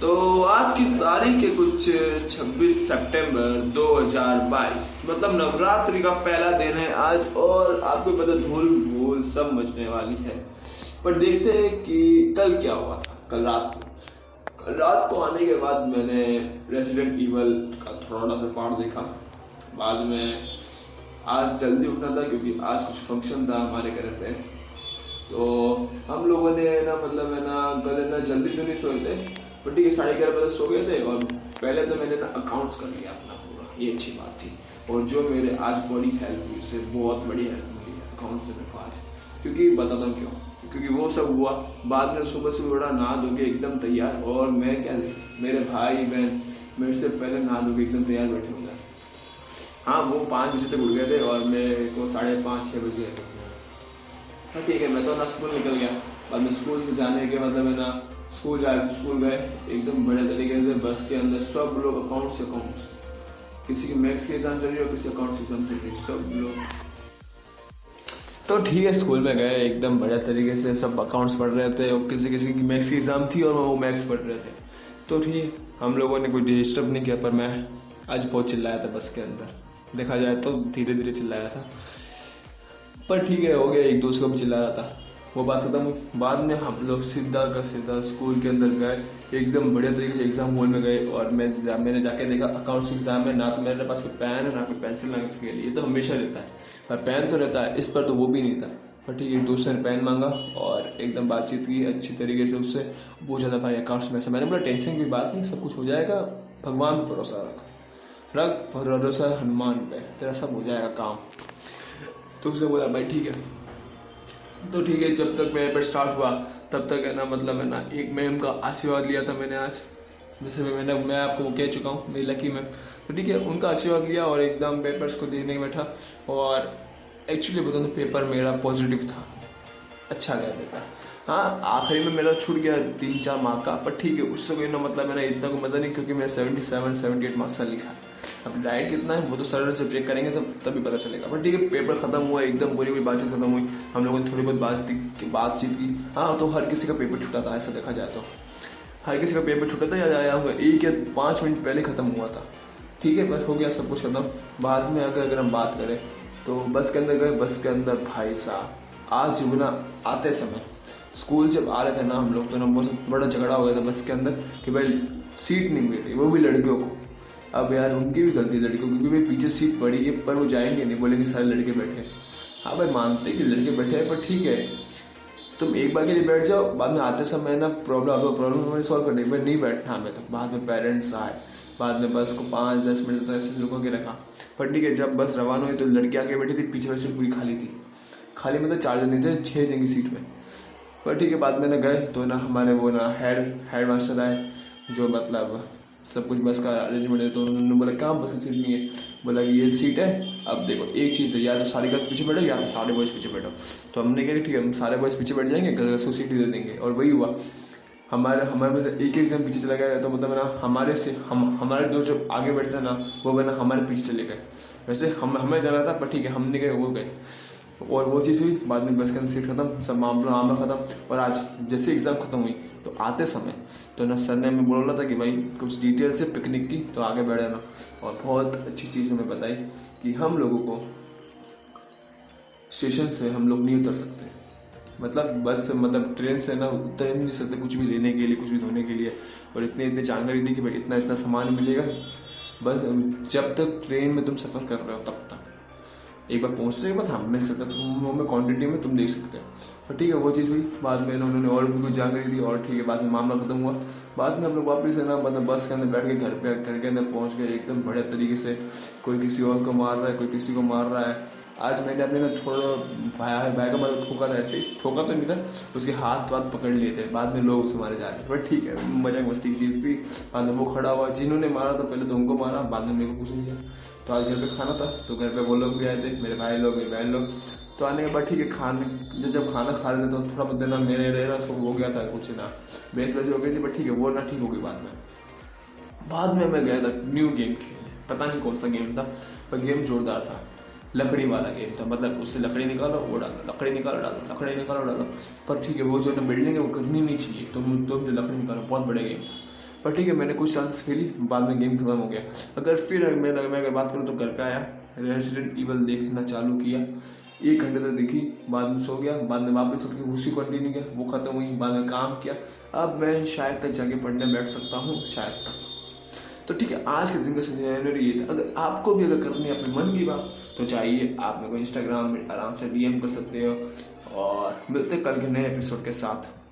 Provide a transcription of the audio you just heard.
तो आज की तारीख है कुछ 26 सितंबर 2022 मतलब नवरात्रि का पहला दिन है आज और आपको पता धूल भूल सब मचने वाली है। पर देखते हैं कि कल क्या हुआ था, कल रात को। कल रात को आने के बाद मैंने रेसिडेंट ईवल का थोड़ा सा पार्ट देखा। बाद में आज जल्दी उठना था क्योंकि आज कुछ फ़ंक्शन था हमारे घर पे। तो हम लोगों ने ना मतलब है ना, कल ना जल्दी तो नहीं सोए थे। तो ठीक है, साढ़े ग्यारह बजे सो गए थे और पहले तो मैंने ना अकाउंट्स कर लिया अपना पूरा, ये अच्छी बात थी। और जो मेरे आज बड़ी हेल्प हुई, उससे बहुत बड़ी हेल्प मिली है अकाउंट से मेरे को आज। क्योंकि बताता क्यों? क्योंकि वो सब हुआ। बाद में सुबह से उड़ा नहा धोके एकदम तैयार और मैं क्या मेरे भाई, बहन, मेरे से पहले नहा धोके एकदम तैयार बैठे हो गए हाँ वो पाँच बजे तक उठ गए थे और मेरे को साढ़े पाँच छः बजे हाँ ठीक है, मैं तो ना स्कूल निकल गया। बाद में स्कूल से जाने के मतलब है ना स्कूल जाए स्कूल गए एकदम बड़े तरीके से बस के अंदर सब लोग अकाउंट्स अकाउंट्स किसी की मैथ्स की एग्ज़ाम चल रही हो, किसी अकाउंट्स एग्ज़ाम चल रही सब लोग। तो ठीक है, स्कूल में गए, एकदम बढ़िया तरीके से सब अकाउंट्स पढ़ रहे थे, और किसी किसी की मैथ्स की एग्ज़ाम थी और वो मैथ्स पढ़ रहे थे। तो ठीक, हम लोगों ने कोई डिस्टर्ब नहीं किया, पर मैं आज बहुत चिल्लाया था बस के अंदर। देखा जाए तो धीरे धीरे चिल्लाया था। पर ठीक है, हो गया, एक दोस्त को भी चिल्ला रहा था। वो बात खत्म हुई। बाद में हम लोग सीधा का सीधा स्कूल के अंदर गए। एकदम बढ़िया तरीके से एग्ज़ाम हॉल में गए और मैं मैंने जाके देखा अकाउंट्स एग्ज़ाम में ना तो मेरे पास कोई पेन है, ना कोई पेंसिल ना इसके लिए। तो हमेशा रहता है। पर पेन तो रहता है, इस पर तो वो भी नहीं था। पर ठीक है दोस्त ने पेन मांगा और एकदम बातचीत की अच्छी तरीके से उससे। पूछा था, भाई अकाउंट्स में से मैंने बोला, टेंशन की बात नहीं, सब कुछ हो जाएगा। भगवान भरोसा रख। रख भरोसा, हनुमान पे। तेरा सब हो जाएगा काम। तो उसने बोला, भाई, ठीक है। तो ठीक है, जब तक मेरा पेपर स्टार्ट हुआ, तब तक है ना मतलब है ना, एक मैम का आशीर्वाद लिया था मैंने आज। जैसे मैं, मैंने, मैं आपको कह चुका हूँ, मेरी लकी मैम तो ठीक है, उनका आशीर्वाद लिया और एकदम पेपर्स को देखने बैठा और एक्चुअली बता तो पेपर मेरा पॉजिटिव था। अच्छा गया पेपर हाँ आखिरी में मेरा छूट गया तीन, चार मार्क का पर ठीक है, उससे कोई ना मतलब मैंने इतना को मज़ा नहीं, क्योंकि मैंने seventy seven seventy eight marks का लिखा। अब डाइट कितना है, वो तो सर से चेक करेंगे तब तभी पता चलेगा। बट ठीक है पेपर खत्म हुआ, एकदम पूरी पूरी बातचीत खत्म हुई। हम लोगों ने थोड़ी बहुत बात बातचीत की। हाँ तो हर किसी का पेपर छूटा था, ऐसा देखा जाए तो। हर किसी का पेपर छूटा था या आया एक या पाँच मिनट पहले ख़त्म हुआ था। ठीक है, बस हो गया सब कुछ खत्म। बाद में अगर अगर हम बात करें तो बस के अंदर गए, बस के अंदर भाई साहब, आज ना आते समय, स्कूल जब आ रहे थे ना हम लोग तो ना बहुत बड़ा झगड़ा हो गया था बस के अंदर कि भाई सीट नहीं मिल रही, वो भी लड़कियों को। अब यार उनकी भी गलती लड़कियों क्योंकि भाई पीछे सीट पड़ी है, पर वो जाएँगे नहीं, बोलेंगे सारे लड़के बैठे हाँ। भाई, मानते कि लड़के बैठे हैं, पर ठीक है। तुम एक बार के लिए बैठ जाओ, बाद में आते समय ना प्रॉब्लम आपको प्रॉब्लम हमें सॉल्व कर देंगे भाई नहीं बैठना हमें तो। बाद में पेरेंट्स आए, बाद में बस को पाँच, दस मिनट तो ऐसे रुको के रखा। पर ठीक है, जब बस रवाना हुई तो लड़की आके बैठी थी, पीछे वैसे पूरी खाली थी। खाली मतलब चार जन थे छः जन की सीट में। पर ठीक है, बाद में ना गए तो ना हमारे वो ना हेड हेड मास्टर आए, जो मतलब सब कुछ बस का अरेंजमेंट है तो उन्होंने बोला कहाँ बस सीट नहीं है। बोला, ये सीट है, अब देखो, एक चीज़ है, या तो सारी गर्ल्स पीछे बैठो, या तो सारे बॉयज़ पीछे बैठो। तो हमने कहा ठीक है, हम सारे बॉयज़ पीछे बैठ जाएँगे गर्ल्स को सीट दे देंगे, और वही हुआ। हमारे हमारे में एक एक जन पीछे चला गया तो मतलब ना, हमारे से, हम, हमारे दो जो आगे बैठते ना, वो बना हमारे पीछे चले गए। वैसे हम, हमें जाना था, पर ठीक है हम नहीं गए वो गए। और वो चीज़ हुई, बाद में बस के अंदर सीट खत्म, सब मामला मामला ख़त्म। और आज जैसे एग्ज़ाम ख़त्म हुई तो आते समय तो ना सर ने हमें बोला था कि भाई, कुछ डिटेल से पिकनिक की तो आगे बढ़ जाना। और बहुत अच्छी चीज़ हमें बताई कि हम लोगों को स्टेशन से हम लोग नहीं उतर सकते। मतलब बस मतलब ट्रेन से ना उतर ही नहीं सकते कुछ भी लेने के लिए, कुछ भी धोने के लिए। और इतनी इतनी जानकारी थी कि भाई, इतना इतना सामान मिलेगा। बस जब तक ट्रेन में तुम सफ़र कर रहे हो, तब तक। एक बार पहुँचने के बाद हम मिल सकते, तुम में क्वान्टिटी में तुम देख सकते हैं। पर ठीक है, वो चीज़ हुई। बाद में उन्होंने और भी कुछ जानकारी दी और ठीक है, बाद में मामला खत्म हुआ। बाद में हम लोग वापस है ना मतलब बस के अंदर बैठ के घर पे, घर के अंदर पहुँच गए, एकदम बढ़िया तरीके से। कोई किसी और को मार रहा है, कोई किसी को मार रहा है। आज मैंने अपने ना थोड़ा भाई भाई का मतलब ठोका था ऐसे ठोका तो नहीं था, उसके हाथ वाथ पकड़ लिए थे, बाद में लोग उसे मारे जा रहे बट ठीक है, मज़ाक मस्ती की चीज़ थी। बाद में वो खड़ा हुआ, जिन्होंने मारा था, पहले तो उनको मारा, बाद में मेरे को कुछ नहीं किया। तो आज घर पे खाना था तो घर पे वो लोग भी आए थे, मेरे भाई लोग, मेरी बहन लोग। तो आने के बाद ठीक है, खाने, जब जब खाना खा रहे थे तो थोड़ा बहुत देना मेरे रह रहा, उसको हो गया था कुछ ना। बेस वैसे हो गई थी, बट ठीक है, वो ना ठीक हो गई बाद में। बाद में मैं गया था न्यू गेम खेलने। पता नहीं कौन सा गेम था, पर गेम जोरदार था। लकड़ी वाला गेम था मतलब उससे लकड़ी निकालो, वो डालो, लकड़ी निकालो, डालो, लकड़ी निकालो, डालो। पर ठीक है, वो जो ना बिल्डिंग है, वो करनी नहीं चाहिए तुम तुम जो लकड़ी निकालो, बहुत बड़ा गेम था। पर ठीक है, मैंने कुछ चांसेस खेली, बाद में गेम खत्म हो गया। अगर फिर मैं मैं अगर बात करूँ तो घर पे आया रेजिडेंट ईवल देखना चालू किया। एक घंटे तक देखी, बाद में सो गया, बाद में वापस उठ के उसी कंटिन्यू किया, वो खत्म हुई, बाद में काम किया। अब मैं शायद तक जाके पढ़ने बैठ सकता हूँ, शायद। तक तो ठीक है, आज के दिन का सिनेरियो ये था। अगर आपको भी अगर करनी है, अपने मन की बात तो चाहिए आप मेरे को इंस्टाग्राम में आराम से डी कर सकते हो और मिलते कल के नए एपिसोड के साथ।